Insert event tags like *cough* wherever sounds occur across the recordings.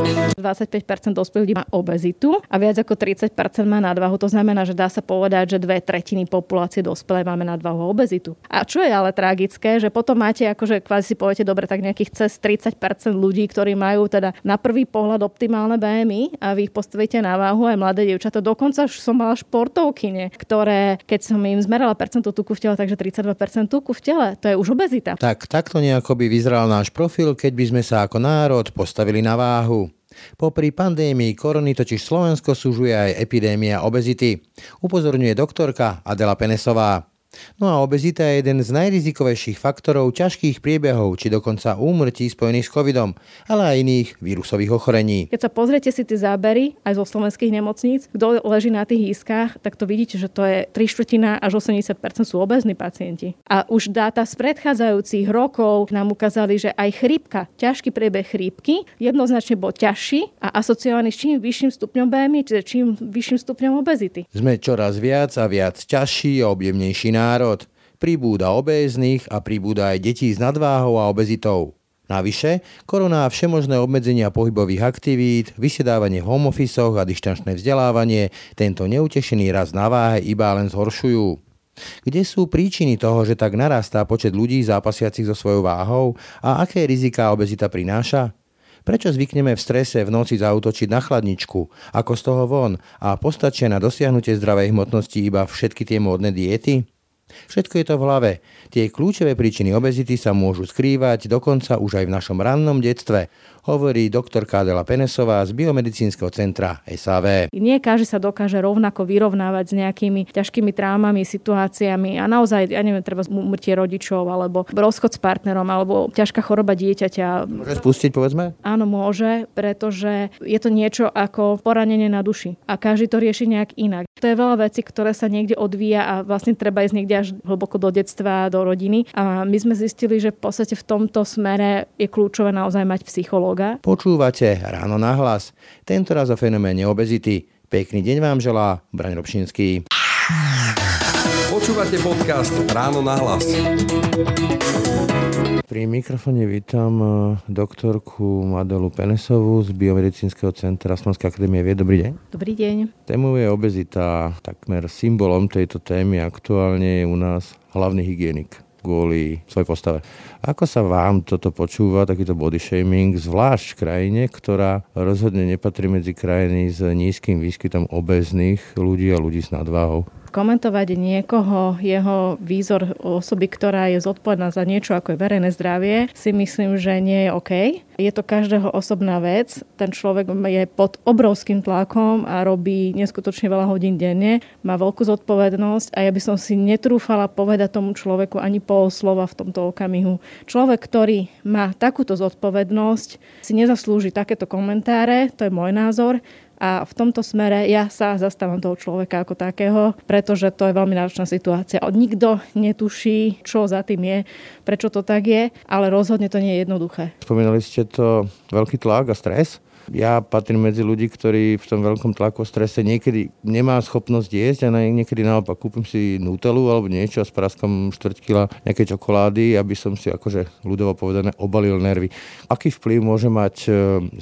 25% dospelých ľudí má obezitu a viac ako 30% má nadvahu. To znamená, že dá sa povedať, že dve tretiny populácie dospelej máme nadvahu a obezitu. A čo je ale tragické, že potom máte akože kvázi si poviete, dobre, tak nejakých cez 30% ľudí, ktorí majú teda na prvý pohľad optimálne BMI a vy ich postavíte na váhu aj mladé dievčatá. Dokonca už som mala športovkyne, ktoré, keď som im zmerala percentu tuku v tele, takže 32% tuku v tele, to je už obezita. Tak takto nejako by vyzeral náš profil, keď by sme sa ako národ postavili na váhu. Popri pandémii korony totiž Slovensko súžuje aj epidémia obezity, upozorňuje doktorka Adela Penesová. No a obezita je jeden z najrizikovejších faktorov ťažkých priebehov či dokonca úmrtí spojených s covidom, ale aj iných vírusových ochorení. Keď sa pozriete si tie zábery aj zo slovenských nemocníc, kto leží na tých iskách, tak to vidíte, že to je 3 štvrtina až 80 sú obezní pacienti. A už dáta z predchádzajúcich rokov nám ukázali, že aj chrípka, ťažký priebeh chrípky, jednoznačne bol ťažší a asociovaný s čím vyšším stupňom BMI, čiže čím vyšším stupňom obezity. Sme čoraz viac a viac ťažší a objemnejší národ. Pribúda obéznych a pribúda aj detí s nadváhou a obezitou. Navyše, korona a všemožné obmedzenia pohybových aktivít, vysedávanie v home a dištančné vzdelávanie tento neutešený raz na váhe iba len zhoršujú. Kde sú príčiny toho, že tak narastá počet ľudí zápasiacich so svojou váhou a aké riziká obezita prináša? Prečo zvykneme v strese v noci zautočiť na chladničku, ako z toho von a postačia na dosiahnutie zdravej hmotnosti iba všetky tie módne diety? Všetko je to v hlave. Tie kľúčové príčiny obezity sa môžu skrývať dokonca už aj v našom rannom detstve hovorí doktor Kádela Penesová z Biomedicínskeho centra SAV. Nie každý sa dokáže rovnako vyrovnávať s nejakými ťažkými trámami, situáciami a naozaj, ja neviem, treba umrtie rodičov alebo rozchod s partnerom alebo ťažká choroba dieťaťa. Môže spustiť, povedzme? Áno, môže, pretože je to niečo ako poranenie na duši a každý to rieši nejak inak. To je veľa vecí, ktoré sa niekde odvíja a vlastne treba ísť niekde až hlboko do detstva, do rodiny. A my sme zistili, že v podstate v tomto smere je kľúčové naozaj mať psychológ psychológa. Počúvate Ráno na hlas, tentoraz o fenoméne obezity. Pekný deň vám želá Braň Robšinský. Počúvate podcast Ráno na hlas. Pri mikrofone vítam eh, doktorku Madelu Penesovú z Biomedicínskeho centra Slovenskej akadémie vie. Dobrý deň. Dobrý deň. Témou je obezita. Takmer symbolom tejto témy aktuálne je u nás hlavný hygienik kvôli svojej postave. Ako sa vám toto počúva, takýto body shaming, zvlášť v krajine, ktorá rozhodne nepatrí medzi krajiny s nízkym výskytom obezných ľudí a ľudí s nadváhou? Komentovať niekoho, jeho výzor osoby, ktorá je zodpovedná za niečo ako je verejné zdravie, si myslím, že nie je OK. Je to každého osobná vec. Ten človek je pod obrovským tlakom a robí neskutočne veľa hodín denne, má veľkú zodpovednosť a ja by som si netrúfala povedať tomu človeku ani pol slova v tomto okamihu. Človek, ktorý má takúto zodpovednosť, si nezaslúži takéto komentáre, to je môj názor, a v tomto smere ja sa zastávam toho človeka ako takého, pretože to je veľmi náročná situácia. Nikto netuší, čo za tým je, prečo to tak je, ale rozhodne to nie je jednoduché. Spomínali ste to veľký tlak a stres ja patrím medzi ľudí, ktorí v tom veľkom tlaku strese niekedy nemá schopnosť jesť a niekedy naopak kúpim si nutelu alebo niečo a s praskom štvrť kila nejakej čokolády, aby som si akože ľudovo povedané obalil nervy. Aký vplyv môže mať e,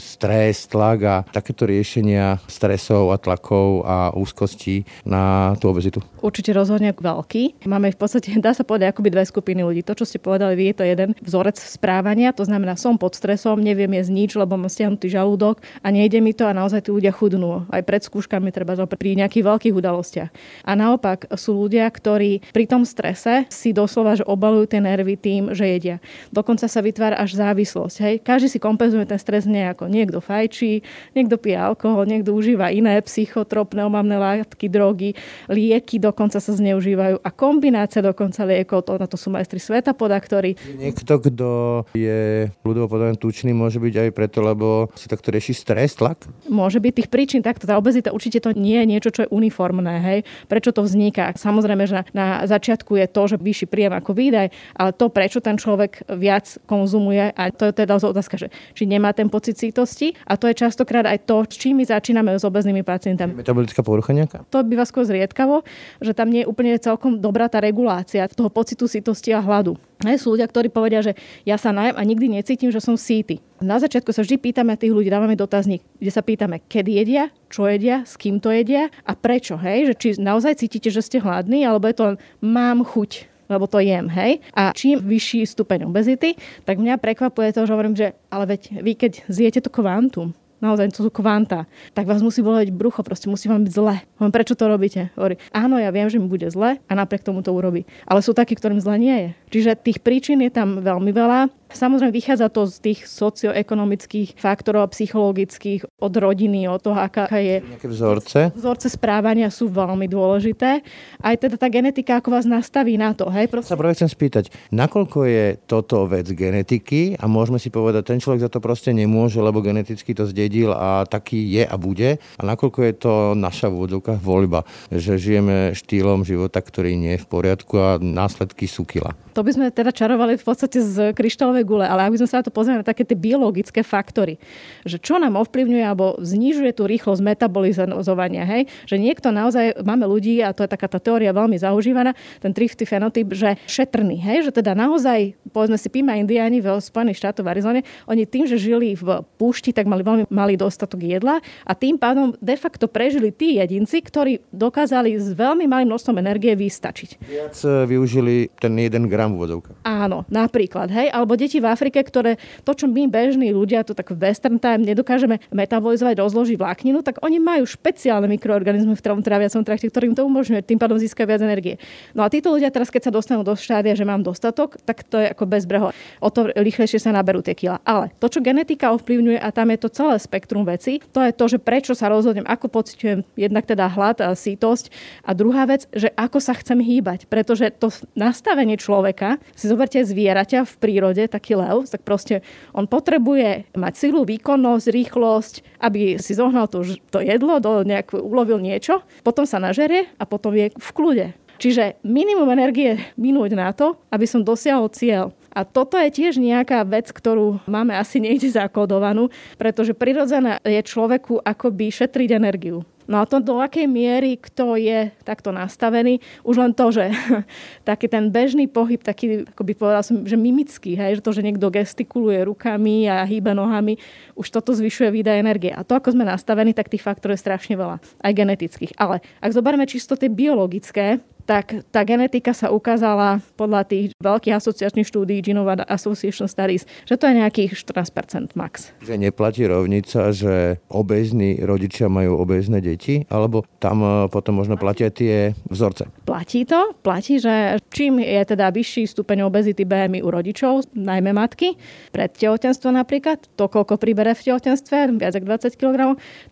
stres, tlak a takéto riešenia stresov a tlakov a úzkostí na tú obezitu? Určite rozhodne veľký. Máme v podstate, dá sa povedať, akoby dve skupiny ľudí. To, čo ste povedali vy, je to jeden vzorec správania, to znamená, som pod stresom, neviem jesť nič, lebo mám stiahnutý žalúdok, a nejde mi to a naozaj tí ľudia chudnú. Aj pred skúškami treba pri nejakých veľkých udalostiach. A naopak sú ľudia, ktorí pri tom strese si doslova že obalujú tie nervy tým, že jedia. Dokonca sa vytvára až závislosť. Hej? Každý si kompenzuje ten stres nejako. Niekto fajčí, niekto pije alkohol, niekto užíva iné psychotropné omamné látky, drogy, lieky dokonca sa zneužívajú a kombinácia dokonca liekov, to, na to sú majstri sveta poda, ktorí... Niekto, kto je ľudovo tučný, môže byť aj preto, lebo si takto rieši vyšší stres, tlak? Môže byť tých príčin takto. Tá obezita určite to nie je niečo, čo je uniformné. Hej? Prečo to vzniká? Samozrejme, že na začiatku je to, že vyšší príjem ako výdaj, ale to, prečo ten človek viac konzumuje, a to je teda otázka, že či nemá ten pocit sítosti. A to je častokrát aj to, s čím my začíname s obeznými pacientami. Metabolická porucha nejaká? To býva skôr zriedkavo, že tam nie je úplne celkom dobrá tá regulácia toho pocitu sítosti a hladu. Hej, sú ľudia, ktorí povedia, že ja sa najem a nikdy necítim, že som síty. Na začiatku sa vždy pýtame tých ľudí, dávame dotazník, kde sa pýtame, kedy jedia, čo jedia, s kým to jedia a prečo. Hej? Že či naozaj cítite, že ste hladní, alebo je to len mám chuť lebo to jem, hej. A čím vyšší stupeň obezity, tak mňa prekvapuje to, že hovorím, že ale veď vy keď zjete to kvantum, naozaj to sú kvanta, tak vás musí boleť brucho, proste musí vám byť zle. Hovorím, prečo to robíte? Hovorí, áno, ja viem, že mi bude zle a napriek tomu to urobí. Ale sú takí, ktorým zle nie je. Čiže tých príčin je tam veľmi veľa. Samozrejme vychádza to z tých socioekonomických faktorov, psychologických, od rodiny, od toho, aká je... Nejaké vzorce? Vzorce správania sú veľmi dôležité. Aj teda tá genetika, ako vás nastaví na to. Hej? Proste... Sa práve chcem spýtať, nakoľko je toto vec genetiky a môžeme si povedať, ten človek za to proste nemôže, lebo geneticky to zdedil a taký je a bude. A nakoľko je to naša vôdzovka voľba, že žijeme štýlom života, ktorý nie je v poriadku a následky sú kila. To by sme teda čarovali v podstate z kryštálovej gule, ale ak by sme sa na to pozreli na také tie biologické faktory, že čo nám ovplyvňuje alebo znižuje tú rýchlosť metabolizovania, hej? že niekto naozaj, máme ľudí, a to je taká tá teória veľmi zaužívaná, ten thrifty fenotyp, že šetrný, hej? že teda naozaj, povedzme si, Pima Indiáni v Spojených štátoch v Arizone, oni tým, že žili v púšti, tak mali veľmi malý dostatok jedla a tým pádom de facto prežili tí jedinci, ktorí dokázali s veľmi malým množstvom energie vystačiť. Viac e, využili ten jeden gram v vodovkách. Áno, napríklad, hej, alebo deti v Afrike, ktoré to, čo my bežní ľudia, to tak western time nedokážeme metabolizovať, rozložiť vlákninu, tak oni majú špeciálne mikroorganizmy v tom tráviacom trakte, ktorým to umožňuje, tým pádom získajú viac energie. No a títo ľudia teraz, keď sa dostanú do štádia, že mám dostatok, tak to je ako bezbreho. O to rýchlejšie sa naberú tie kila. Ale to, čo genetika ovplyvňuje, a tam je to celé spektrum veci, to je to, že prečo sa rozhodnem, ako pociťujem jednak teda hlad a sítosť. A druhá vec, že ako sa chcem hýbať, pretože to nastavenie človeka človeka, si zoberte zvieraťa v prírode, taký lev, tak proste on potrebuje mať silu, výkonnosť, rýchlosť, aby si zohnal to, to jedlo, do nejak, ulovil niečo, potom sa nažerie a potom je v kľude. Čiže minimum energie minúť na to, aby som dosiahol cieľ. A toto je tiež nejaká vec, ktorú máme asi niekde zakodovanú, pretože prirodzené je človeku akoby šetriť energiu. No a to do akej miery kto je takto nastavený, už len to, že *laughs* taký ten bežný pohyb, taký, ako by povedal som, že mimický, hej, že to, že niekto gestikuluje rukami a hýba nohami, už toto zvyšuje výdaj energie. A to, ako sme nastavení, tak tých faktorov je strašne veľa, aj genetických. Ale ak zoberieme čisto tie biologické, tak tá genetika sa ukázala podľa tých veľkých asociačných štúdí Genova Association Studies, že to je nejakých 14% max. Že neplatí rovnica, že obezní rodičia majú obezné deti, alebo tam e, potom možno platia tie vzorce? Platí to, platí, že čím je teda vyšší stupeň obezity BMI u rodičov, najmä matky, pred tehotenstvo napríklad, to koľko pribere v tehotenstve, viac ako 20 kg,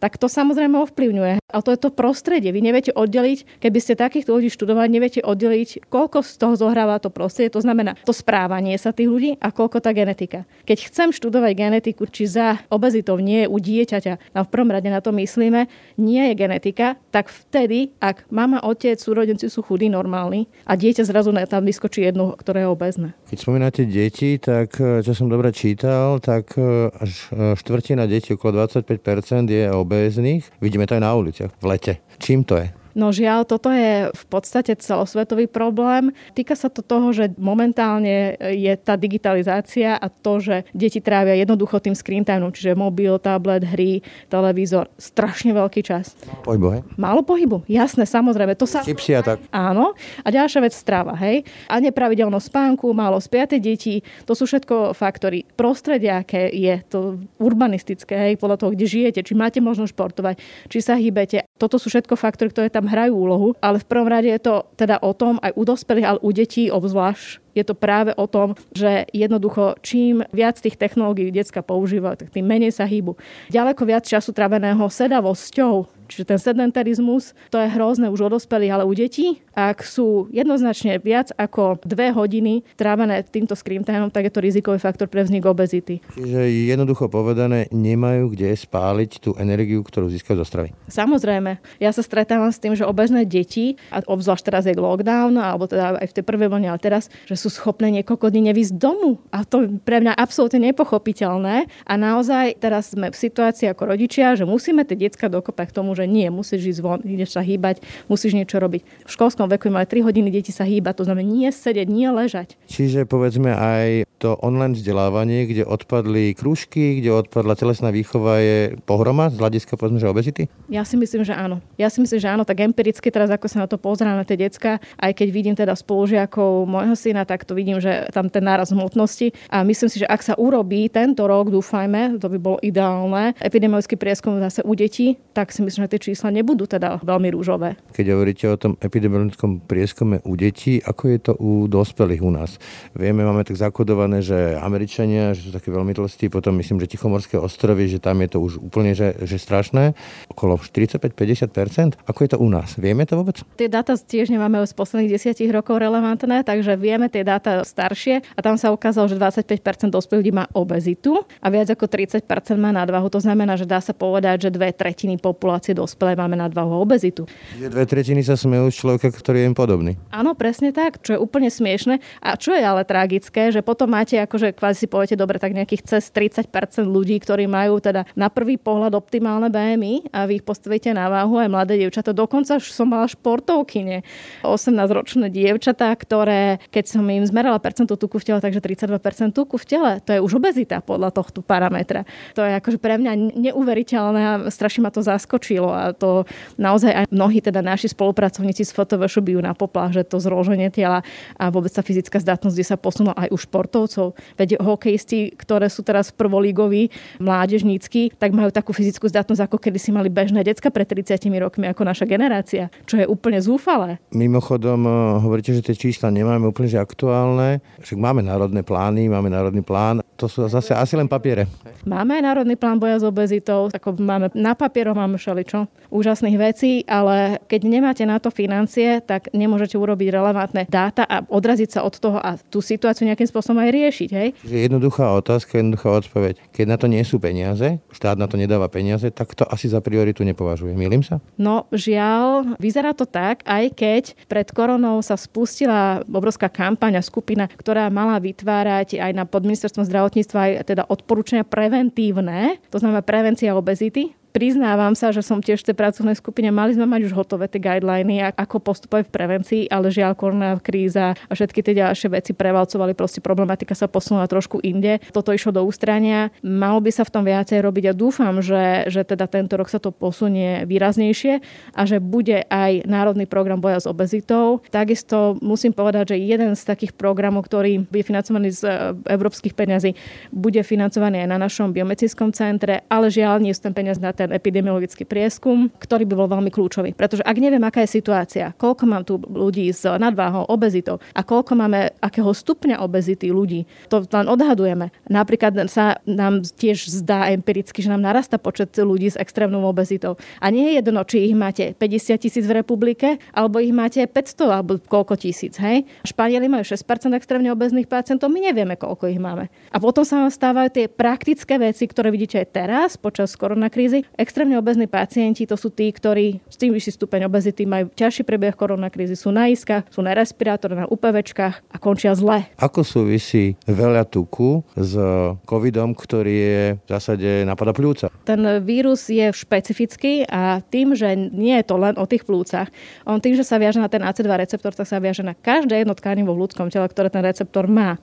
tak to samozrejme ovplyvňuje. A to je to prostredie. Vy neviete oddeliť, keby ste takýchto ľudí študovali, neviete oddeliť, koľko z toho zohráva to prostredie, to znamená to správanie sa tých ľudí a koľko tá genetika. Keď chcem študovať genetiku, či za obezitou nie je u dieťaťa, a v prvom rade na to myslíme, nie je genetika, tak vtedy, ak mama, otec, súrodenci sú chudí, normálni a dieťa zrazu tam vyskočí jedno, ktoré je obezné. Keď spomínate deti, tak eh, čo som dobre čítal, tak eh, až eh, štvrtina detí, okolo 25% je obéznych. Vidíme to aj na uliciach v lete. Čím to je? No žiaľ, toto je v podstate celosvetový problém. Týka sa to toho, že momentálne je tá digitalizácia a to, že deti trávia jednoducho tým screen time, čiže mobil, tablet, hry, televízor, strašne veľký čas. Pohybu, hej? Málo pohybu, jasné, samozrejme. To sa... Čipsy a tak. Áno. A ďalšia vec, strava, hej? A nepravidelnosť spánku, málo spiate deti, to sú všetko faktory. Prostredie, aké je to urbanistické, hej, podľa toho, kde žijete, či máte možnosť športovať, či sa hýbete. Toto sú všetko faktory, ktoré tam hrajú úlohu, ale v prvom rade je to teda o tom aj u dospelých, ale u detí obzvlášť Je to práve o tom, že jednoducho čím viac tých technológií detská používa, tak tým menej sa hýbu. Ďaleko viac času tráveného sedavosťou Čiže ten sedentarizmus, to je hrozné už u dospelých, ale u detí, ak sú jednoznačne viac ako dve hodiny trávené týmto screen time, tak je to rizikový faktor pre vznik obezity. Čiže jednoducho povedané, nemajú kde spáliť tú energiu, ktorú získajú zo stravy. Samozrejme. Ja sa stretávam s tým, že obezné deti, a obzvlášť teraz je lockdown, alebo teda aj v tej prvej vlne, ale teraz, že sú schopné niekoľko dní nevísť domu. A to je pre mňa absolútne nepochopiteľné. A naozaj teraz sme v situácii ako rodičia, že musíme tie detská dokopať k tomu, že nie, musíš ísť von, ideš sa hýbať, musíš niečo robiť. V školskom veku mali 3 hodiny deti sa hýba, to znamená nie sedieť, nie ležať. Čiže povedzme aj to online vzdelávanie, kde odpadli krúžky, kde odpadla telesná výchova je pohroma z hľadiska povedzme, že obezity? Ja si myslím, že áno. Ja si myslím, že áno, tak empiricky teraz ako sa na to pozerám na tie decka, aj keď vidím teda spolužiakov môjho syna, tak to vidím, že tam ten náraz hmotnosti a myslím si, že ak sa urobí tento rok, dúfajme, to by bolo ideálne, epidemiologický prieskum zase u detí, tak si myslím, že tie čísla nebudú teda veľmi rúžové. Keď hovoríte o tom epidemiologickom prieskume u detí, ako je to u dospelých u nás? Vieme, máme tak zakodované, že Američania, že sú takí veľmi tlstí, potom myslím, že Tichomorské ostrovy, že tam je to už úplne že, že strašné, okolo 45-50%. Ako je to u nás? Vieme to vôbec? Tie dáta tiež nemáme z posledných desiatich rokov relevantné, takže vieme tie dáta staršie a tam sa ukázalo, že 25% dospelých ľudí má obezitu a viac ako 30% má nadvahu. To znamená, že dá sa povedať, že dve tretiny populácie dospelé máme nadvahu a obezitu. Že dve tretiny sa smejú z človeka, ktorý je im podobný. Áno, presne tak, čo je úplne smiešne. A čo je ale tragické, že potom máte, akože kvázi si poviete, dobre, tak nejakých cez 30% ľudí, ktorí majú teda na prvý pohľad optimálne BMI a vy ich postavíte na váhu aj mladé dievčatá. Dokonca už som mala športovkyne, 18-ročné dievčatá, ktoré, keď som im zmerala percento tuku v tele, takže 32% tuku v tele, to je už obezita podľa tohto parametra. To je akože pre mňa neuveriteľné a strašne ma to zaskočilo a to naozaj aj mnohí teda naši spolupracovníci z Fotovešu bijú na poplach, že to zroženie tela a vôbec sa fyzická zdatnosť, kde sa posunula aj u športovcov. Veď hokejisti, ktoré sú teraz prvolígoví, mládežnícky, tak majú takú fyzickú zdatnosť, ako kedy si mali bežné decka pred 30 rokmi, ako naša generácia, čo je úplne zúfalé. Mimochodom, eh, hovoríte, že tie čísla nemáme úplne že aktuálne, však máme národné plány, máme národný plán, to sú zase asi len papiere. Máme aj národný plán boja s obezitou, ako máme na papieroch máme všeličo úžasných vecí, ale keď nemáte na to financie, tak nemôžete urobiť relevantné dáta a odraziť sa od toho a tú situáciu nejakým spôsobom aj riešiť. Hej? Jednoduchá otázka, jednoduchá odpoveď. Keď na to nie sú peniaze, štát na to nedáva peniaze, tak to asi za prioritu nepovažuje. Milím sa? No žiaľ, vyzerá to tak, aj keď pred koronou sa spustila obrovská kampaň a skupina, ktorá mala vytvárať aj na podministerstvom zdravotníctva aj teda odporúčania preventívne, to znamená prevencia obezity, priznávam sa, že som tiež v tej pracovnej skupine. Mali sme mať už hotové tie guideliny, ako postupovať v prevencii, ale žiaľ, korona kríza a všetky tie ďalšie veci prevalcovali, proste problematika sa posunula trošku inde. Toto išlo do ústrania. Malo by sa v tom viacej robiť a dúfam, že, že teda tento rok sa to posunie výraznejšie a že bude aj národný program boja s obezitou. Takisto musím povedať, že jeden z takých programov, ktorý bude financovaný z e, európskych peňazí, bude financovaný aj na našom biomedicínskom centre, ale žiaľ nie sú ten peniaz na ten ten epidemiologický prieskum, ktorý by bol veľmi kľúčový. Pretože ak neviem, aká je situácia, koľko mám tu ľudí s nadváhou, obezitou a koľko máme akého stupňa obezity ľudí, to len odhadujeme. Napríklad sa nám tiež zdá empiricky, že nám narasta počet ľudí s extrémnou obezitou. A nie je jedno, či ich máte 50 tisíc v republike, alebo ich máte 500 alebo koľko tisíc. Hej? Španieli majú 6% extrémne obezných pacientov, my nevieme, koľko ich máme. A potom sa vám stávajú tie praktické veci, ktoré vidíte aj teraz počas koronakrízy, Extrémne obezní pacienti to sú tí, ktorí s tým vyšší stupeň obezity majú ťažší prebieh koronakrízy, sú na iskách, sú na respirátore, na UPVčkách a končia zle. Ako súvisí veľa tuku s covidom, ktorý je v zásade napada plúca? Ten vírus je špecifický a tým, že nie je to len o tých plúcach, on tým, že sa viaže na ten AC2 receptor, tak sa viaže na každé jedno tkanivo v ľudskom tele, ktoré ten receptor má.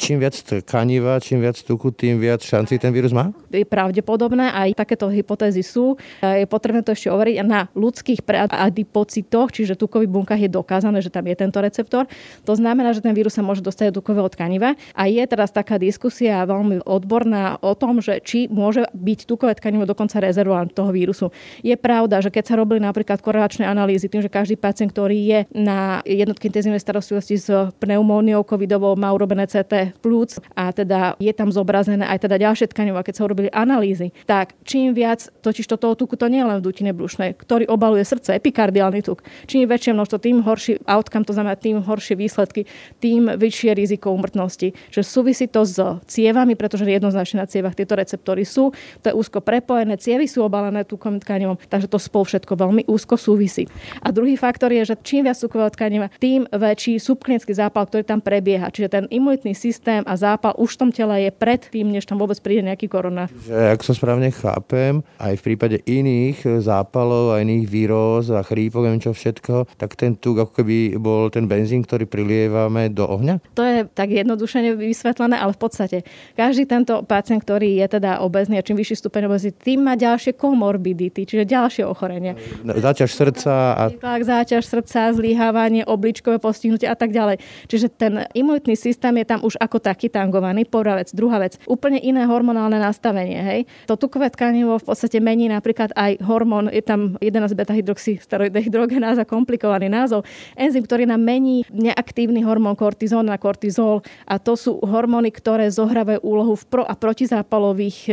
Čím viac tkaniva, čím viac tuku, tým viac šanci ten vírus má? Je pravdepodobné aj takéto hypotézy hypotézy sú. Je potrebné to ešte overiť na ľudských adipocitoch, čiže tukových bunkách je dokázané, že tam je tento receptor. To znamená, že ten vírus sa môže dostať do tukového tkaniva a je teraz taká diskusia veľmi odborná o tom, že či môže byť tukové tkanivo dokonca rezervován toho vírusu. Je pravda, že keď sa robili napríklad korelačné analýzy, tým, že každý pacient, ktorý je na jednotke intenzívnej starostlivosti s pneumóniou covidovou, má urobené CT plúc a teda je tam zobrazené aj teda ďalšie tkanivo, keď sa urobili analýzy, tak čím viac totiž to toho tuku, to nie len v dutine brušnej, ktorý obaluje srdce, epikardiálny tuk, čím väčšie množstvo, tým horší outcome, to znamená tým horšie výsledky, tým vyššie riziko umrtnosti. Že súvisí to s cievami, pretože jednoznačne na cievach tieto receptory sú, to je úzko prepojené, cievy sú obalené tukovým tkanivom, takže to spolu všetko veľmi úzko súvisí. A druhý faktor je, že čím viac tukového tkaniva, tým väčší subklinický zápal, ktorý tam prebieha. Čiže ten imunitný systém a zápal už v tom tele je pred tým, než tam vôbec príde nejaký korona. Že, ak sa správne chápem, aj v prípade iných zápalov a iných víroz a chrípok, neviem čo všetko, tak ten tuk ako keby bol ten benzín, ktorý prilievame do ohňa? To je tak jednodušene vysvetlené, ale v podstate každý tento pacient, ktorý je teda obezný a čím vyšší stupeň obezity, tým má ďalšie komorbidity, čiže ďalšie ochorenia. Záťaž srdca a... Tak, záťaž srdca, zlyhávanie, obličkové postihnutie a tak ďalej. Čiže ten imunitný systém je tam už ako taký tangovaný. Prvá vec. Druhá vec. Úplne iné hormonálne nastavenie. Hej. To tukové tkanivo v podstate mení napríklad aj hormón, je tam 11 beta hydroxydehydrogenáza, komplikovaný názov, enzym, ktorý nám mení neaktívny hormón kortizón na kortizol a to sú hormóny, ktoré zohrávajú úlohu v pro- a protizápalových e,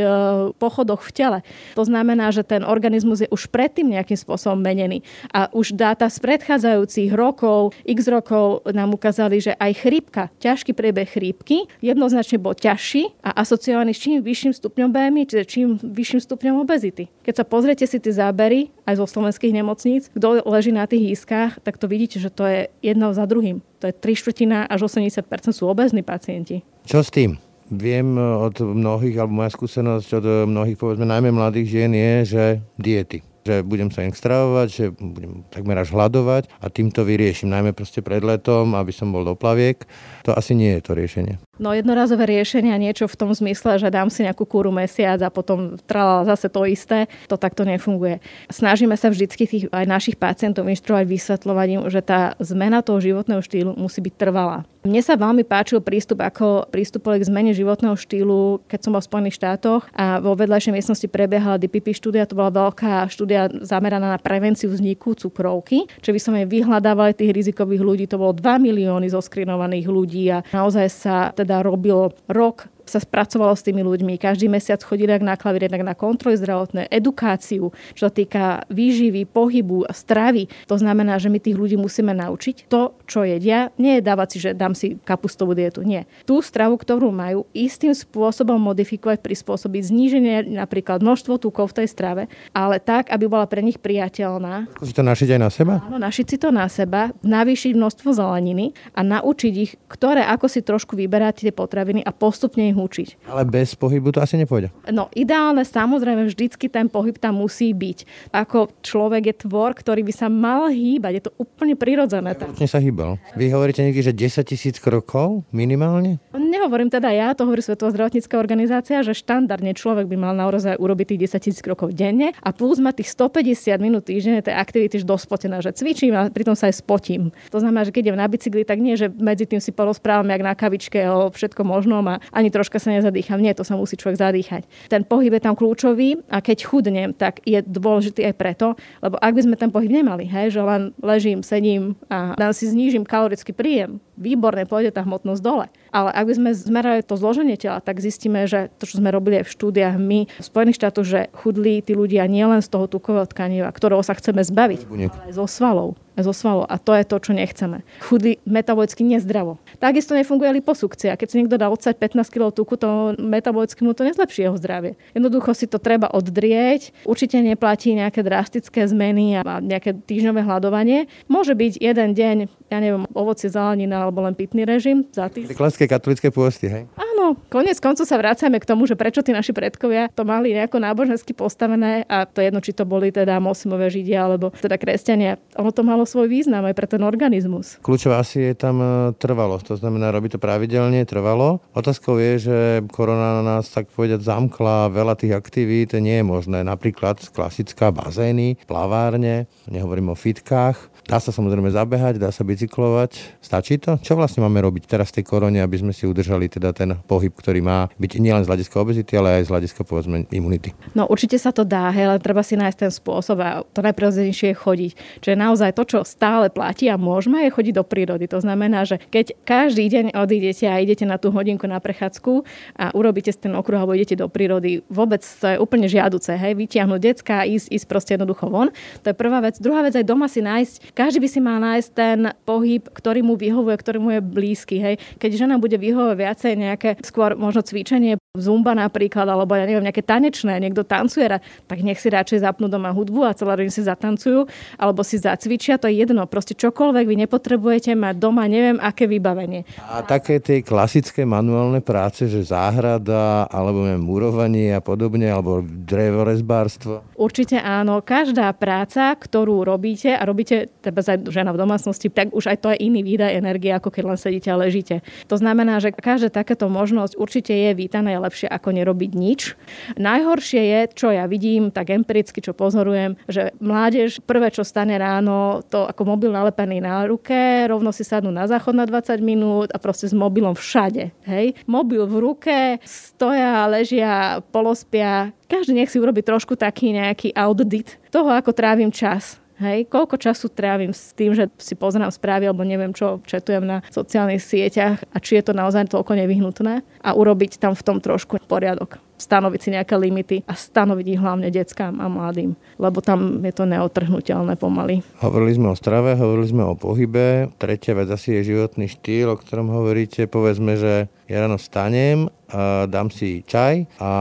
pochodoch v tele. To znamená, že ten organizmus je už predtým nejakým spôsobom menený. A už dáta z predchádzajúcich rokov, x rokov nám ukázali, že aj chrípka, ťažký priebeh chrípky, jednoznačne bol ťažší a asociovaný s čím vyšším stupňom BMI, čiže čím vyšším stupňom obezity. Keď sa pozriete si tie zábery aj zo slovenských nemocníc, kto leží na tých hýskach, tak to vidíte, že to je jedno za druhým. To je 3 štvrtina až 80% sú obezní pacienti. Čo s tým? Viem od mnohých, alebo moja skúsenosť od mnohých, povedzme najmä mladých žien je, že diety že budem sa stravovať, že budem takmer až hľadovať a týmto vyrieším, najmä proste pred letom, aby som bol do plaviek. To asi nie je to riešenie. No jednorazové riešenia, niečo v tom zmysle, že dám si nejakú kúru mesiac a potom trala zase to isté, to takto nefunguje. Snažíme sa vždycky tých aj našich pacientov inštruovať, vysvetľovať im, že tá zmena toho životného štýlu musí byť trvalá. Mne sa veľmi páčil prístup, ako prístupovali k zmene životného štýlu, keď som bol v Spojených štátoch a vo vedľajšej miestnosti prebiehala DPP štúdia, to bola veľká štúdia zameraná na prevenciu vzniku cukrovky, čo by som aj vyhľadávali tých rizikových ľudí, to bolo 2 milióny zoskrinovaných ľudí a naozaj sa teda robilo rok sa spracovalo s tými ľuďmi. Každý mesiac chodili ak na klavír, jednak na kontroly zdravotné, edukáciu, čo sa týka výživy, pohybu, stravy. To znamená, že my tých ľudí musíme naučiť to, čo jedia. Nie je dávať si, že dám si kapustovú dietu. Nie. Tú stravu, ktorú majú, istým spôsobom modifikovať, prispôsobiť zníženie napríklad množstvo tukov v tej strave, ale tak, aby bola pre nich priateľná. Si to našiť aj na seba? Áno, našiť si to na seba, navýšiť množstvo zeleniny a naučiť ich, ktoré ako si trošku vyberať tie potraviny a postupne ich učiť. Ale bez pohybu to asi nepôjde. No ideálne, samozrejme, vždycky ten pohyb tam musí byť. Ako človek je tvor, ktorý by sa mal hýbať. Je to úplne prirodzené. Ja sa hýbal. Vy hovoríte niekde, že 10 tisíc krokov minimálne? Nehovorím teda ja, to hovorí Svetová zdravotnícká organizácia, že štandardne človek by mal naozaj urobiť tých 10 tisíc krokov denne a plus má tých 150 minút týždenne tej aktivity dospotená, že cvičím a pritom sa aj spotím. To znamená, že keď idem na bicykli, tak nie, že medzi tým si porozprávam jak na kavičke o všetko možnom a ani trošku troška sa nezadýcham. Nie, to sa musí človek zadýchať. Ten pohyb je tam kľúčový a keď chudnem, tak je dôležitý aj preto, lebo ak by sme ten pohyb nemali, hej, že len ležím, sedím a si znížim kalorický príjem, výborne pôjde tá hmotnosť dole. Ale ak by sme zmerali to zloženie tela, tak zistíme, že to, čo sme robili aj v štúdiách my v Spojených štátoch, že chudli tí ľudia nielen z toho tukového tkaniva, ktorého sa chceme zbaviť, ale aj zo svalov zo svalov. A to je to, čo nechceme. Chudli metabolicky nezdravo. Takisto nefunguje liposukcia. Keď si niekto dá odsať 15 kg tuku, to metabolicky mu to nezlepší jeho zdravie. Jednoducho si to treba oddrieť. Určite neplatí nejaké drastické zmeny a nejaké týždňové hľadovanie. Môže byť jeden deň, ja neviem, ovocie, zelenina alebo len pitný režim za týždeň. Klasické katolické pôsty, hej? Áno, No, konec koncov sa vracame k tomu, že prečo tí naši predkovia to mali nejako nábožensky postavené a to jedno, či to boli teda moslimové židia alebo teda kresťania. Ono to malo svoj význam aj pre ten organizmus. Kľúčová asi je tam e, trvalosť, to znamená robiť to pravidelne, trvalo. Otázkou je, že korona na nás tak povedať zamkla veľa tých aktivít, nie je možné. Napríklad klasická bazény, plavárne, nehovorím o fitkách, Dá sa samozrejme zabehať, dá sa bicyklovať. Stačí to? Čo vlastne máme robiť teraz v tej korone, aby sme si udržali teda ten pohyb, ktorý má byť nielen z hľadiska obezity, ale aj z hľadiska povedzme imunity? No určite sa to dá, hej, ale treba si nájsť ten spôsob a to najprirodzenejšie je chodiť. Čiže naozaj to, čo stále platí a môžeme, je chodiť do prírody. To znamená, že keď každý deň odídete a idete na tú hodinku na prechádzku a urobíte ten okruh alebo idete do prírody, vôbec to je úplne žiaduce, hej, vytiahnuť decka a ísť, ísť proste jednoducho von. To je prvá vec. Druhá vec aj doma si nájsť každý by si mal nájsť ten pohyb, ktorý mu vyhovuje, ktorý mu je blízky. Hej. Keď žena bude vyhovovať viacej nejaké skôr možno cvičenie, zumba napríklad, alebo ja neviem, nejaké tanečné, niekto tancuje, tak nech si radšej zapnú doma hudbu a celá rodina si zatancujú, alebo si zacvičia, to je jedno. Proste čokoľvek vy nepotrebujete mať doma, neviem, aké vybavenie. A také tie klasické manuálne práce, že záhrada, alebo neviem, murovanie a podobne, alebo drevorezbárstvo? Určite áno. Každá práca, ktorú robíte a robíte treba aj žena v domácnosti, tak už aj to je iný výdaj energie, ako keď len sedíte a ležíte. To znamená, že každá takéto možnosť určite je vítaná, je lepšie ako nerobiť nič. Najhoršie je, čo ja vidím, tak empiricky, čo pozorujem, že mládež prvé, čo stane ráno, to ako mobil nalepený na ruke, rovno si sadnú na záchod na 20 minút a proste s mobilom všade. Hej? Mobil v ruke, stoja, ležia, polospia. Každý nech si urobi trošku taký nejaký audit toho, ako trávim čas. Hej, koľko času trávim s tým, že si pozerám správy alebo neviem čo, četujem na sociálnych sieťach a či je to naozaj toľko nevyhnutné a urobiť tam v tom trošku poriadok stanoviť si nejaké limity a stanoviť ich hlavne deckám a mladým, lebo tam je to neotrhnutelné pomaly. Hovorili sme o strave, hovorili sme o pohybe. Tretia vec asi je životný štýl, o ktorom hovoríte. Povedzme, že ja ráno stanem, a dám si čaj a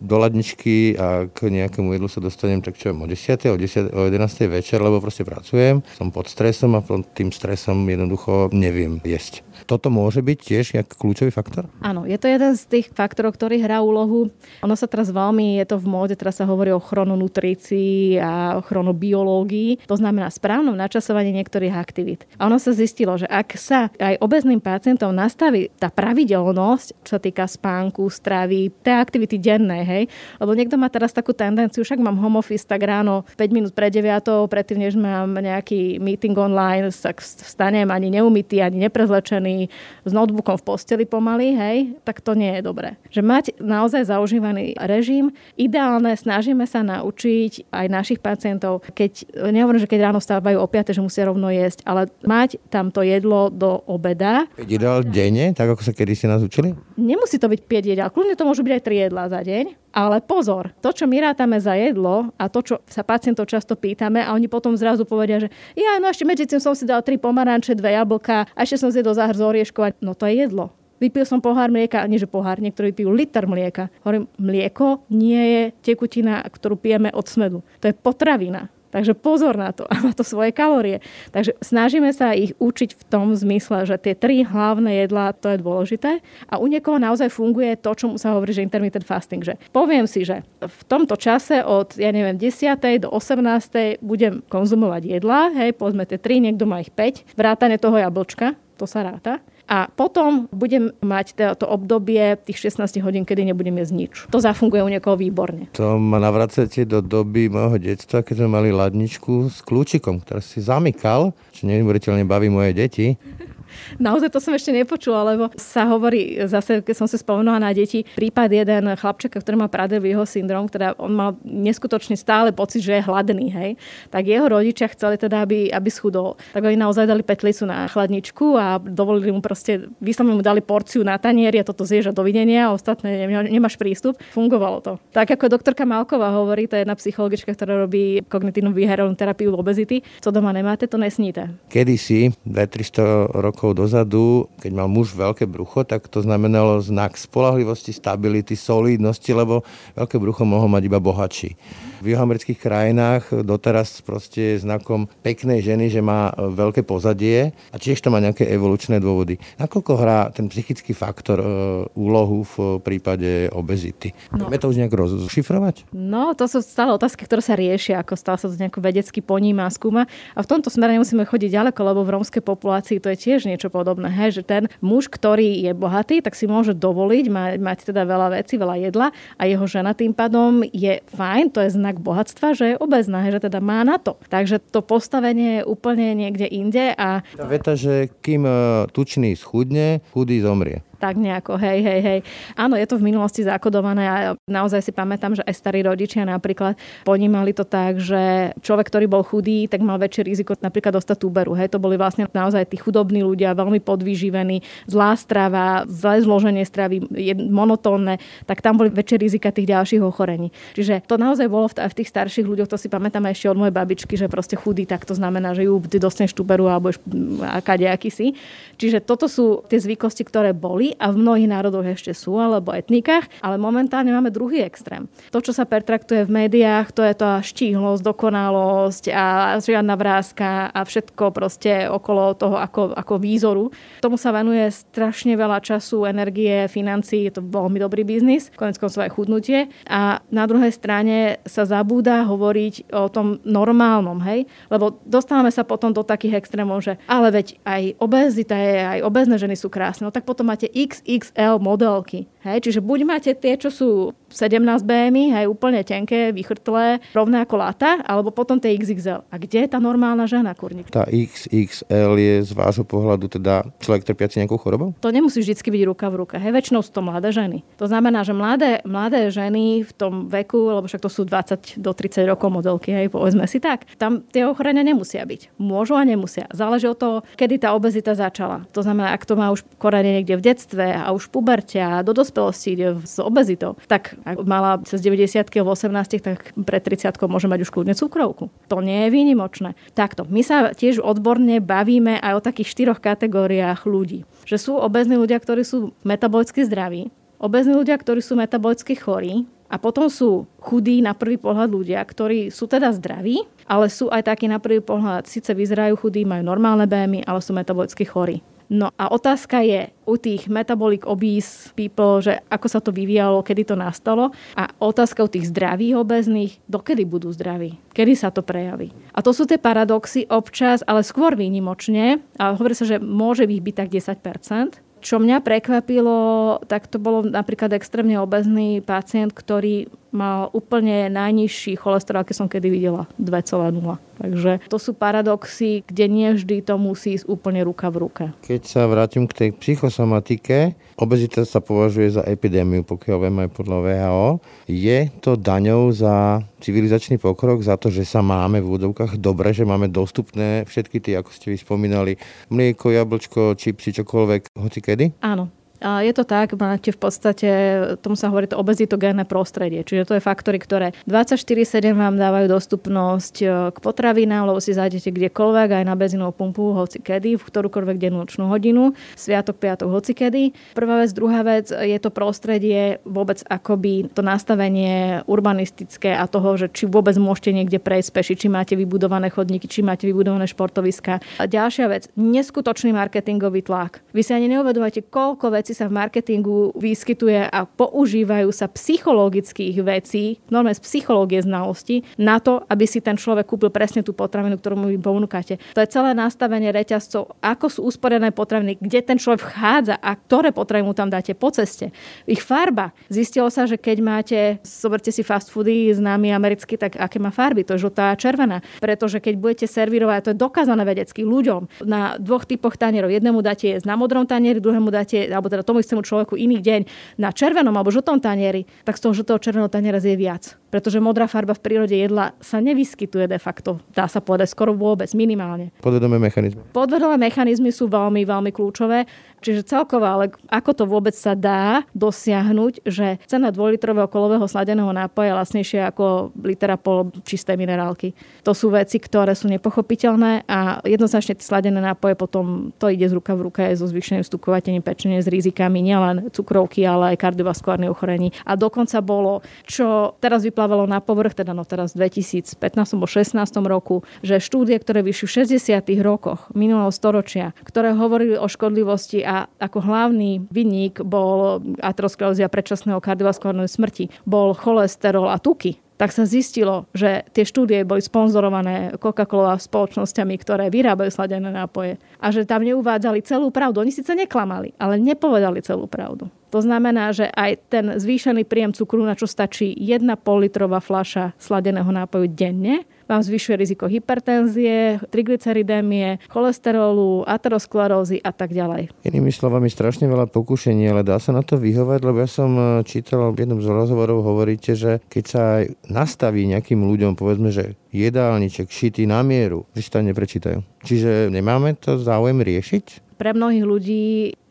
do ladničky a k nejakému jedlu sa dostanem tak čo o 10. o, 10, o 11. večer, lebo proste pracujem, som pod stresom a pod tým stresom jednoducho neviem jesť. Toto môže byť tiež jak kľúčový faktor? Áno, je to jeden z tých faktorov, ktorý hrá úlohu. Ono sa teraz veľmi, je to v móde, teraz sa hovorí o chrononutrícii a o chronobiológii. To znamená správnom načasovaní niektorých aktivít. A ono sa zistilo, že ak sa aj obezným pacientom nastaví tá pravidelnosť, čo sa týka spánku, stravy, tej aktivity dennej, hej, lebo niekto má teraz takú tendenciu, však mám home office, tak ráno 5 minút pred 9, predtým, než mám nejaký meeting online, tak vstanem ani neumytý, ani neprezlečený, s notebookom v posteli pomaly, hej, tak to nie je dobré. Že mať naozaj zaužívaný režim, ideálne snažíme sa naučiť aj našich pacientov, keď, nehovorím, že keď ráno stávajú o 5, že musia rovno jesť, ale mať tam to jedlo do obeda. 5 jedál denne, tak ako sa kedy si nás učili? Nemusí to byť 5 jedál, kľudne to môžu byť aj 3 jedlá za deň, ale pozor, to, čo my rátame za jedlo a to, čo sa pacientov často pýtame a oni potom zrazu povedia, že ja, no ešte medzi tým som si dal tri pomaranče, dve jablka a ešte som zjedol zahr z orieškov. No to je jedlo. Vypil som pohár mlieka, nie že pohár, niektorí pijú liter mlieka. Hovorím, mlieko nie je tekutina, ktorú pijeme od smedu. To je potravina. Takže pozor na to *laughs* má to svoje kalórie. Takže snažíme sa ich učiť v tom zmysle, že tie tri hlavné jedlá, to je dôležité. A u niekoho naozaj funguje to, čo sa hovorí, že intermittent fasting. Že poviem si, že v tomto čase od, ja neviem, 10. do 18. budem konzumovať jedlá, hej, povedzme tie 3, niekto má ich 5, vrátane toho jablčka, to sa ráta. A potom budem mať to obdobie tých 16 hodín, kedy nebudem jesť nič. To zafunguje u niekoho výborne. To ma navracete do doby môjho detstva, keď sme mali ladničku s kľúčikom, ktorý si zamykal, čo neuveriteľne baví moje deti. Naozaj to som ešte nepočula, lebo sa hovorí, zase keď som si spomenula na deti, prípad jeden chlapčeka, ktorý má Prader-Wilho syndrom, teda on mal neskutočne stále pocit, že je hladný, hej, tak jeho rodičia chceli teda, aby, aby schudol. Tak oni naozaj dali petlicu na chladničku a dovolili mu proste, vyslovene mu dali porciu na tanieri a toto zježa dovidenia a ostatné nemáš prístup. Fungovalo to. Tak ako doktorka Malková hovorí, to je jedna psychologička, ktorá robí kognitívnu výherovnú terapiu obezity, co doma nemáte, to nesníte. Kedy si, 200 rokov rokov dozadu, keď mal muž veľké brucho, tak to znamenalo znak spolahlivosti, stability, solidnosti, lebo veľké brucho mohol mať iba bohatší v juhoamerických krajinách doteraz proste je znakom peknej ženy, že má veľké pozadie a tiež to má nejaké evolučné dôvody. Nakoľko hrá ten psychický faktor e, úlohu v prípade obezity? No. Vieme to už nejak rozšifrovať? No, to sú stále otázky, ktoré sa riešia, ako stále sa to nejako vedecky poníma a skúma. A v tomto smere nemusíme chodiť ďaleko, lebo v rómskej populácii to je tiež niečo podobné. Hej, že ten muž, ktorý je bohatý, tak si môže dovoliť mať, mať teda veľa vecí, veľa jedla a jeho žena tým pádom je fajn, to je znak bohatstva, že je obezná, že teda má na to. Takže to postavenie je úplne niekde inde. A... Tá veta, že kým e, tučný schudne, chudý zomrie tak nejako, hej, hej, hej. Áno, je to v minulosti zakodované a naozaj si pamätám, že aj starí rodičia napríklad ponímali to tak, že človek, ktorý bol chudý, tak mal väčšie riziko napríklad dostať túberu. Hej, to boli vlastne naozaj tí chudobní ľudia, veľmi podvyživení, zlá strava, zlé zloženie stravy, monotónne, tak tam boli väčšie rizika tých ďalších ochorení. Čiže to naozaj bolo v, tých starších ľuďoch, to si pamätám ešte od mojej babičky, že proste chudý, tak to znamená, že ju dostaneš túberu alebo aká si. Čiže toto sú tie zvyklosti, ktoré boli a v mnohých národoch ešte sú, alebo etnikách, ale momentálne máme druhý extrém. To, čo sa pertraktuje v médiách, to je tá štíhlosť, dokonalosť a žiadna vrázka a všetko proste okolo toho ako, ako výzoru. Tomu sa venuje strašne veľa času, energie, financií, je to veľmi dobrý biznis, konec koncov aj chudnutie. A na druhej strane sa zabúda hovoriť o tom normálnom, hej? Lebo dostávame sa potom do takých extrémov, že ale veď aj obezita je, aj obezné ženy sú krásne, no tak potom máte XXL modelky. Hej? Čiže buď máte tie, čo sú 17 BMI, hej, úplne tenké, vychrtlé, rovné ako lata, alebo potom tie XXL. A kde je tá normálna žena, kurník? Tá XXL je z vášho pohľadu teda človek trpiaci nejakou chorobou? To nemusí vždy byť ruka v ruke. Hej, väčšinou sú to mladé ženy. To znamená, že mladé, mladé ženy v tom veku, lebo však to sú 20 do 30 rokov modelky, hej, povedzme si tak, tam tie ochorenia nemusia byť. Môžu a nemusia. Záleží od toho, kedy tá obezita začala. To znamená, ak to má už korene niekde v detstve, a už v puberte a do dospelosti ide s obezitou, tak ak mala cez 90 v 18 tak pred 30 môže mať už kľudne cukrovku. To nie je výnimočné. Takto, my sa tiež odborne bavíme aj o takých štyroch kategóriách ľudí. Že sú obezní ľudia, ktorí sú metabolicky zdraví, obezní ľudia, ktorí sú metabolicky chorí, a potom sú chudí na prvý pohľad ľudia, ktorí sú teda zdraví, ale sú aj takí na prvý pohľad, síce vyzerajú chudí, majú normálne BMI, ale sú metabolicky chorí. No a otázka je u tých metabolic obese people, že ako sa to vyvíjalo, kedy to nastalo. A otázka u tých zdravých obezných, dokedy budú zdraví, kedy sa to prejaví. A to sú tie paradoxy občas, ale skôr výnimočne, a hovorí sa, že môže ich byť tak 10%, čo mňa prekvapilo, tak to bolo napríklad extrémne obezný pacient, ktorý mal úplne najnižší cholesterol, aký som kedy videla, 2,0. Takže to sú paradoxy, kde nie vždy to musí ísť úplne ruka v ruke. Keď sa vrátim k tej psychosomatike, obezita sa považuje za epidémiu, pokiaľ viem aj podľa VHO. Je to daňou za civilizačný pokrok, za to, že sa máme v údovkách dobre, že máme dostupné všetky tie, ako ste vy spomínali, mlieko, jablčko, čipsy, čokoľvek, hoci kedy? Áno, je to tak, máte v podstate, tomu sa hovorí to obezitogénne prostredie. Čiže to je faktory, ktoré 24-7 vám dávajú dostupnosť e, k potravinám, lebo si zájdete kdekoľvek, aj na benzínovú pumpu, hoci kedy, v ktorúkoľvek dennú nočnú hodinu, sviatok, piatok, hoci kedy. Prvá vec, druhá vec, je to prostredie vôbec akoby to nastavenie urbanistické a toho, že či vôbec môžete niekde prejsť peši, či máte vybudované chodníky, či máte vybudované športoviska. A ďalšia vec, neskutočný marketingový tlak. Vy si ani neuvedomujete, koľko vecí sa v marketingu vyskytuje a používajú sa psychologických vecí, normálne z psychológie znalosti, na to, aby si ten človek kúpil presne tú potravinu, ktorú mu ponúkate. To je celé nastavenie reťazcov, ako sú usporiadané potraviny, kde ten človek vchádza a ktoré potraviny mu tam dáte po ceste. Ich farba. Zistilo sa, že keď máte, zoberte si fast foody známy americky, tak aké má farby? To je žltá a červená. Pretože keď budete servírovať, to je dokázané vedecky ľuďom, na dvoch typoch tanierov. Jednému dáte jesť na modrom tanieri, druhému dáte, alebo teda tomu istému človeku iný deň na červenom alebo žltom tanieri, tak z toho žltého červeného taniera zje viac pretože modrá farba v prírode jedla sa nevyskytuje de facto, dá sa povedať skoro vôbec, minimálne. Podvedomé mechanizmy. Podvedomé mechanizmy sú veľmi, veľmi kľúčové. Čiže celkovo, ale ako to vôbec sa dá dosiahnuť, že cena dvojlitrového kolového sladeného nápoja je lacnejšia ako litera pol čisté minerálky. To sú veci, ktoré sú nepochopiteľné a jednoznačne tie sladené nápoje potom to ide z ruka v ruke so zvýšeným vstupovateľným pečenie s rizikami nielen cukrovky, ale aj kardiovaskulárnych ochorení. A dokonca bolo, čo teraz vyplávalo na povrch, teda no teraz v 2015 alebo 16 roku, že štúdie, ktoré vyšli v 60. rokoch minulého storočia, ktoré hovorili o škodlivosti a ako hlavný vinník bol aterosklerózia predčasného kardiovaskulárnej smrti, bol cholesterol a tuky tak sa zistilo, že tie štúdie boli sponzorované Coca-Cola spoločnosťami, ktoré vyrábajú sladené nápoje a že tam neuvádzali celú pravdu. Oni síce neklamali, ale nepovedali celú pravdu. To znamená, že aj ten zvýšený príjem cukru, na čo stačí 1,5 litrová fľaša sladeného nápoju denne, vám zvyšuje riziko hypertenzie, triglyceridémie, cholesterolu, aterosklerózy a tak ďalej. Inými slovami, strašne veľa pokušení, ale dá sa na to vyhovať, lebo ja som e, čítal v jednom z rozhovorov, hovoríte, že keď sa aj nastaví nejakým ľuďom, povedzme, že jedálniček šitý na mieru, že si to neprečítajú. Čiže nemáme to záujem riešiť? Pre mnohých ľudí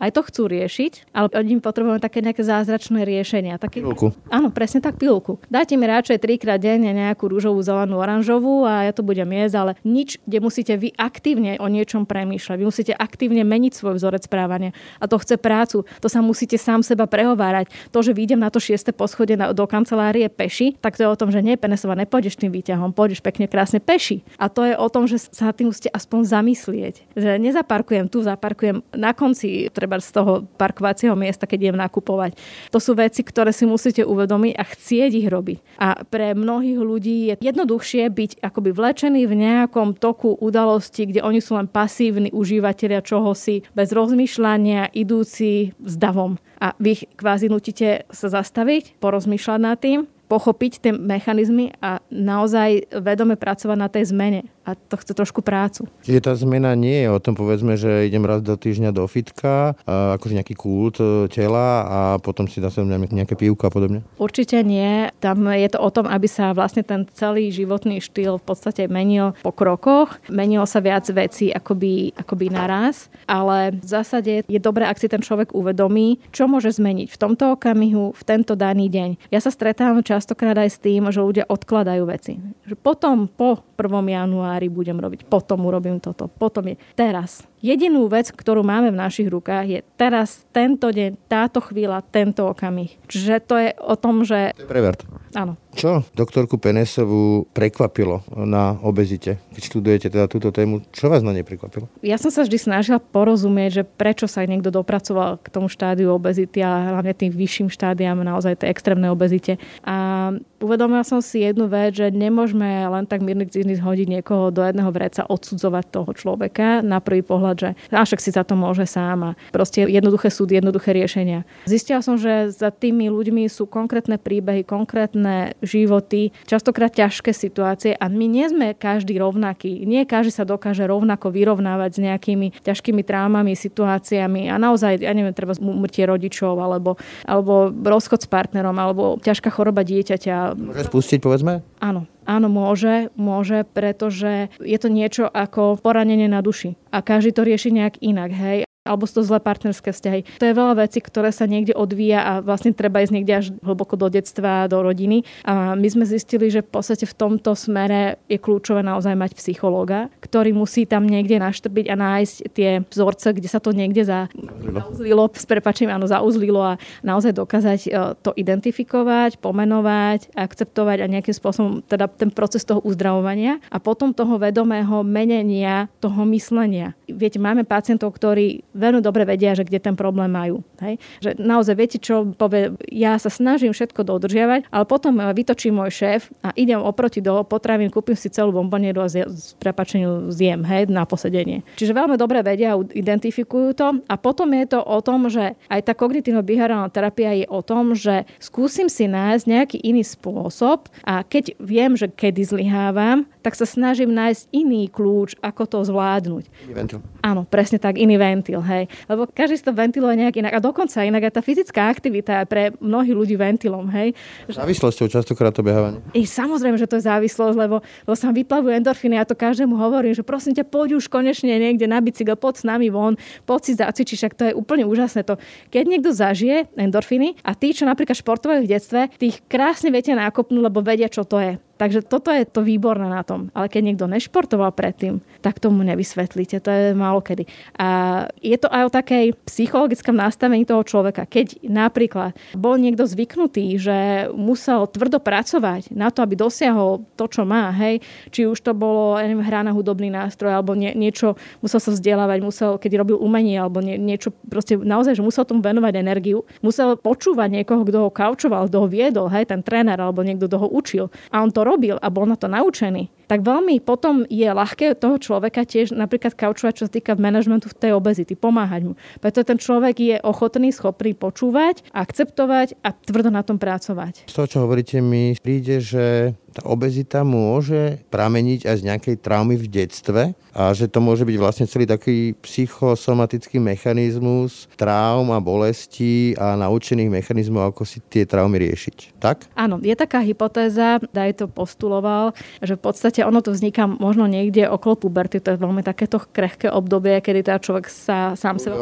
aj to chcú riešiť, ale od nich potrebujeme také nejaké zázračné riešenia. Taký... Pilulku. Áno, presne tak pilulku. Dajte mi radšej trikrát denne nejakú rúžovú, zelenú, oranžovú a ja to budem jesť, ale nič, kde musíte vy aktívne o niečom premýšľať. Vy musíte aktívne meniť svoj vzorec správania. A to chce prácu. To sa musíte sám seba prehovárať. To, že vyjdem na to šieste poschodie do kancelárie peši, tak to je o tom, že nie, Penesova, nepôjdeš tým výťahom, pôjdeš pekne krásne peši. A to je o tom, že sa tým musíte aspoň zamyslieť. Že nezaparkujem tu, zaparkujem na konci treba z toho parkovacieho miesta, keď idem nakupovať. To sú veci, ktoré si musíte uvedomiť a chcieť ich robiť. A pre mnohých ľudí je jednoduchšie byť akoby vlečený v nejakom toku udalosti, kde oni sú len pasívni užívateľia čohosi, bez rozmýšľania, idúci s davom. A vy ich kvázi nutíte sa zastaviť, porozmýšľať nad tým pochopiť tie mechanizmy a naozaj vedome pracovať na tej zmene. A to chce trošku prácu. Čiže tá zmena nie je o tom, povedzme, že idem raz do týždňa do fitka, akože nejaký kult e, tela a potom si sa nejaké pívka a podobne? Určite nie. Tam je to o tom, aby sa vlastne ten celý životný štýl v podstate menil po krokoch. Menilo sa viac vecí akoby, akoby naraz, ale v zásade je dobré, ak si ten človek uvedomí, čo môže zmeniť v tomto okamihu, v tento daný deň. Ja sa stretávam častokrát aj s tým, že ľudia odkladajú veci. Že potom, po 1. januári budem robiť, potom urobím toto, potom je teraz. Jedinú vec, ktorú máme v našich rukách, je teraz, tento deň, táto chvíľa, tento okamih. Čiže to je o tom, že... To je prevert. Áno. Čo doktorku Penesovú prekvapilo na obezite, keď študujete teda túto tému? Čo vás na nej prekvapilo? Ja som sa vždy snažila porozumieť, že prečo sa niekto dopracoval k tomu štádiu obezity a hlavne tým vyšším štádiam naozaj tej extrémnej obezite. A Um, uvedomila som si jednu vec, že nemôžeme len tak mírny hodiť niekoho do jedného vreca, odsudzovať toho človeka na prvý pohľad že však si za to môže sám a proste jednoduché súdy, jednoduché riešenia. Zistila som, že za tými ľuďmi sú konkrétne príbehy, konkrétne životy, častokrát ťažké situácie a my nie sme každý rovnaký. Nie každý sa dokáže rovnako vyrovnávať s nejakými ťažkými traumami, situáciami a naozaj, ja neviem, treba umrtie rodičov alebo, alebo rozchod s partnerom alebo ťažká choroba dieťaťa. Môže spustiť, povedzme? Áno. Áno, môže, môže, pretože je to niečo ako poranenie na duši. A každý to rieši nejak inak, hej alebo sú to zlé partnerské vzťahy. To je veľa vecí, ktoré sa niekde odvíja a vlastne treba ísť niekde až hlboko do detstva, do rodiny. A my sme zistili, že v podstate v tomto smere je kľúčové naozaj mať psychológa, ktorý musí tam niekde naštrbiť a nájsť tie vzorce, kde sa to niekde za, zauzlilo, s prepačím, áno, zauzlilo a naozaj dokázať e, to identifikovať, pomenovať, akceptovať a nejakým spôsobom teda ten proces toho uzdravovania a potom toho vedomého menenia toho myslenia. Viete, máme pacientov, ktorí veľmi dobre vedia, že kde ten problém majú. Hej? Že naozaj viete, čo povie, ja sa snažím všetko dodržiavať, ale potom vytočí môj šéf a idem oproti do potravín, kúpim si celú bombonieru a z prepačeniu zjem hej, na posedenie. Čiže veľmi dobre vedia, identifikujú to a potom je to o tom, že aj tá kognitívno-behaviorálna terapia je o tom, že skúsim si nájsť nejaký iný spôsob a keď viem, že kedy zlyhávam, tak sa snažím nájsť iný kľúč, ako to zvládnuť. Iný ventil. Áno, presne tak, iný ventil hej. Lebo každý si to ventiluje nejak inak. A dokonca inak aj tá fyzická aktivita je pre mnohých ľudí ventilom, hej. Závislosťou častokrát to behávanie. I samozrejme, že to je závislosť, lebo, lebo sa vyplavujú endorfíny. Ja to každému hovorím, že prosím ťa, poď už konečne niekde na bicykel, poď s nami von, poď si zacvičiť, však to je úplne úžasné. To, keď niekto zažije endorfíny a tí, čo napríklad športovali v detstve, tých krásne viete nakopnúť, lebo vedia, čo to je. Takže toto je to výborné na tom. Ale keď niekto nešportoval predtým, tak tomu nevysvetlíte. To je málo kedy. A je to aj o takej psychologickom nastavení toho človeka. Keď napríklad bol niekto zvyknutý, že musel tvrdo pracovať na to, aby dosiahol to, čo má, hej, či už to bolo ja neviem, hra na hudobný nástroj, alebo nie, niečo, musel sa vzdelávať, musel, keď robil umenie, alebo nie, niečo, proste naozaj, že musel tomu venovať energiu, musel počúvať niekoho, kto ho kaučoval, kto ho viedol, hej, ten tréner, alebo niekto, kto ho učil. A on to robil a bol na to naučený, tak veľmi potom je ľahké toho človeka tiež napríklad kaučovať, čo sa týka manažmentu v tej obezity, pomáhať mu. Preto ten človek je ochotný, schopný počúvať, akceptovať a tvrdo na tom pracovať. Z toho, čo hovoríte, mi príde, že tá obezita môže prameniť aj z nejakej traumy v detstve a že to môže byť vlastne celý taký psychosomatický mechanizmus traum a bolesti a naučených mechanizmov, ako si tie traumy riešiť. Tak? Áno, je taká hypotéza, Daj to postuloval, že v podstate ono to vzniká možno niekde okolo puberty, to je veľmi takéto krehké obdobie, kedy teda človek sa sám sa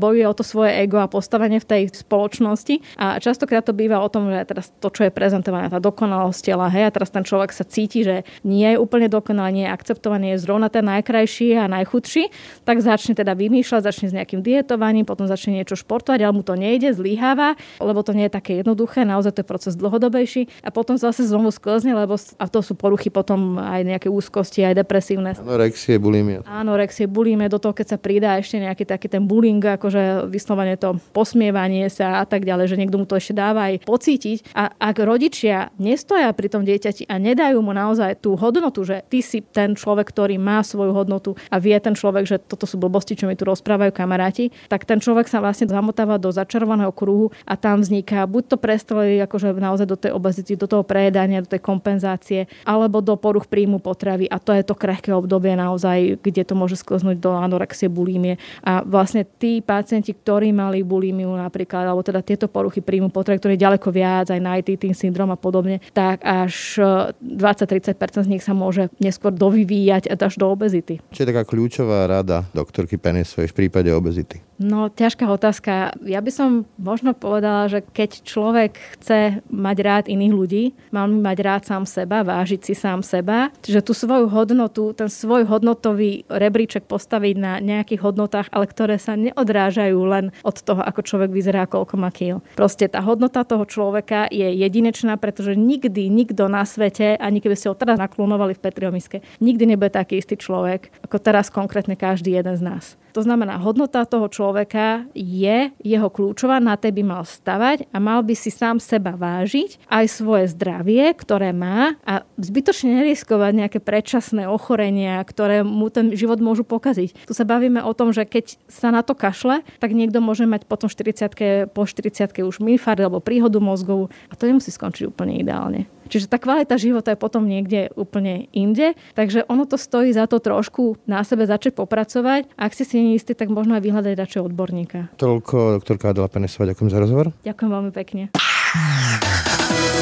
bojuje o to svoje ego a postavenie v tej spoločnosti. A častokrát to býva o tom, že teraz to, čo je prezentované, tá dokonalosť tela, hej, a teraz ten človek sa cíti, že nie je úplne dokonalý, nie je akceptovaný, je zrovna ten najkrajší a najchudší, tak začne teda vymýšľať, začne s nejakým dietovaním, potom začne niečo športovať, ale mu to nejde, zlyháva, lebo to nie je také jednoduché, naozaj to je proces dlhodobejší. A potom zase znovu sklzne, lebo a to sú poruchy potom aj nejaké úzkosti, aj depresívne. Anorexie, bulimia. Anorexie, bulimia, do toho keď sa pridá ešte nejaký taký ten bullying, akože vyslovene to posmievanie sa a tak ďalej, že niekto mu to ešte dáva aj pocítiť. A ak rodičia nestoja pri tom dieťati a nedajú mu naozaj tú hodnotu, že ty si ten človek, ktorý má svoju hodnotu a vie ten človek, že toto sú blbosti, čo mi tu rozprávajú kamaráti, tak ten človek sa vlastne zamotáva do začarovaného kruhu a tam vzniká buď to prestrelí akože naozaj do tej obezity, do toho prejedania, do tej kompenzácie, alebo do poruch príjmu potravy a to je to krehké obdobie naozaj, kde to môže sklznúť do anorexie, bulímie. A vlastne tí pacienti, ktorí mali bulímiu napríklad, alebo teda tieto poruchy príjmu potravy, ktoré je ďaleko viac, aj night eating syndrom a podobne, tak až 20-30% z nich sa môže neskôr dovyvíjať až do obezity. Čo je taká kľúčová rada doktorky Penisovej v prípade obezity? No, ťažká otázka. Ja by som možno povedala, že keď človek chce mať rád iných ľudí, mal by mať rád sám seba, vážiť si sám seba. Čiže tú svoju hodnotu, ten svoj hodnotový rebríček postaviť na nejakých hodnotách, ale ktoré sa neodrážajú len od toho, ako človek vyzerá, koľko má kýl. Proste tá hodnota toho človeka je jedinečná, pretože nikdy nikto na svete, ani keby ste ho teraz naklonovali v Petriomiske, nikdy nebude taký istý človek, ako teraz konkrétne každý jeden z nás. To znamená, hodnota toho človeka je jeho kľúčová, na tej by mal stavať a mal by si sám seba vážiť, aj svoje zdravie, ktoré má a zbytočne neriskovať nejaké predčasné ochorenia, ktoré mu ten život môžu pokaziť. Tu sa bavíme o tom, že keď sa na to kašle, tak niekto môže mať potom 40 po 40 už minfart alebo príhodu mozgovú a to nemusí skončiť úplne ideálne. Čiže tá kvalita života je potom niekde úplne inde. Takže ono to stojí za to trošku na sebe začať popracovať. Ak ste si neistí, tak možno aj vyhľadať radšej odborníka. Toľko doktorka Adela Penesová, ďakujem za rozhovor. Ďakujem veľmi pekne.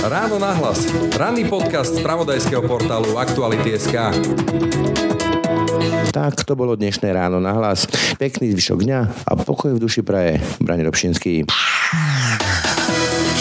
Ráno nahlas. Ranný podcast z pravodajského portálu Aktuality.sk. Tak to bolo dnešné ráno na hlas. Pekný zvyšok dňa a pokoj v duši praje. Brani Robšinský.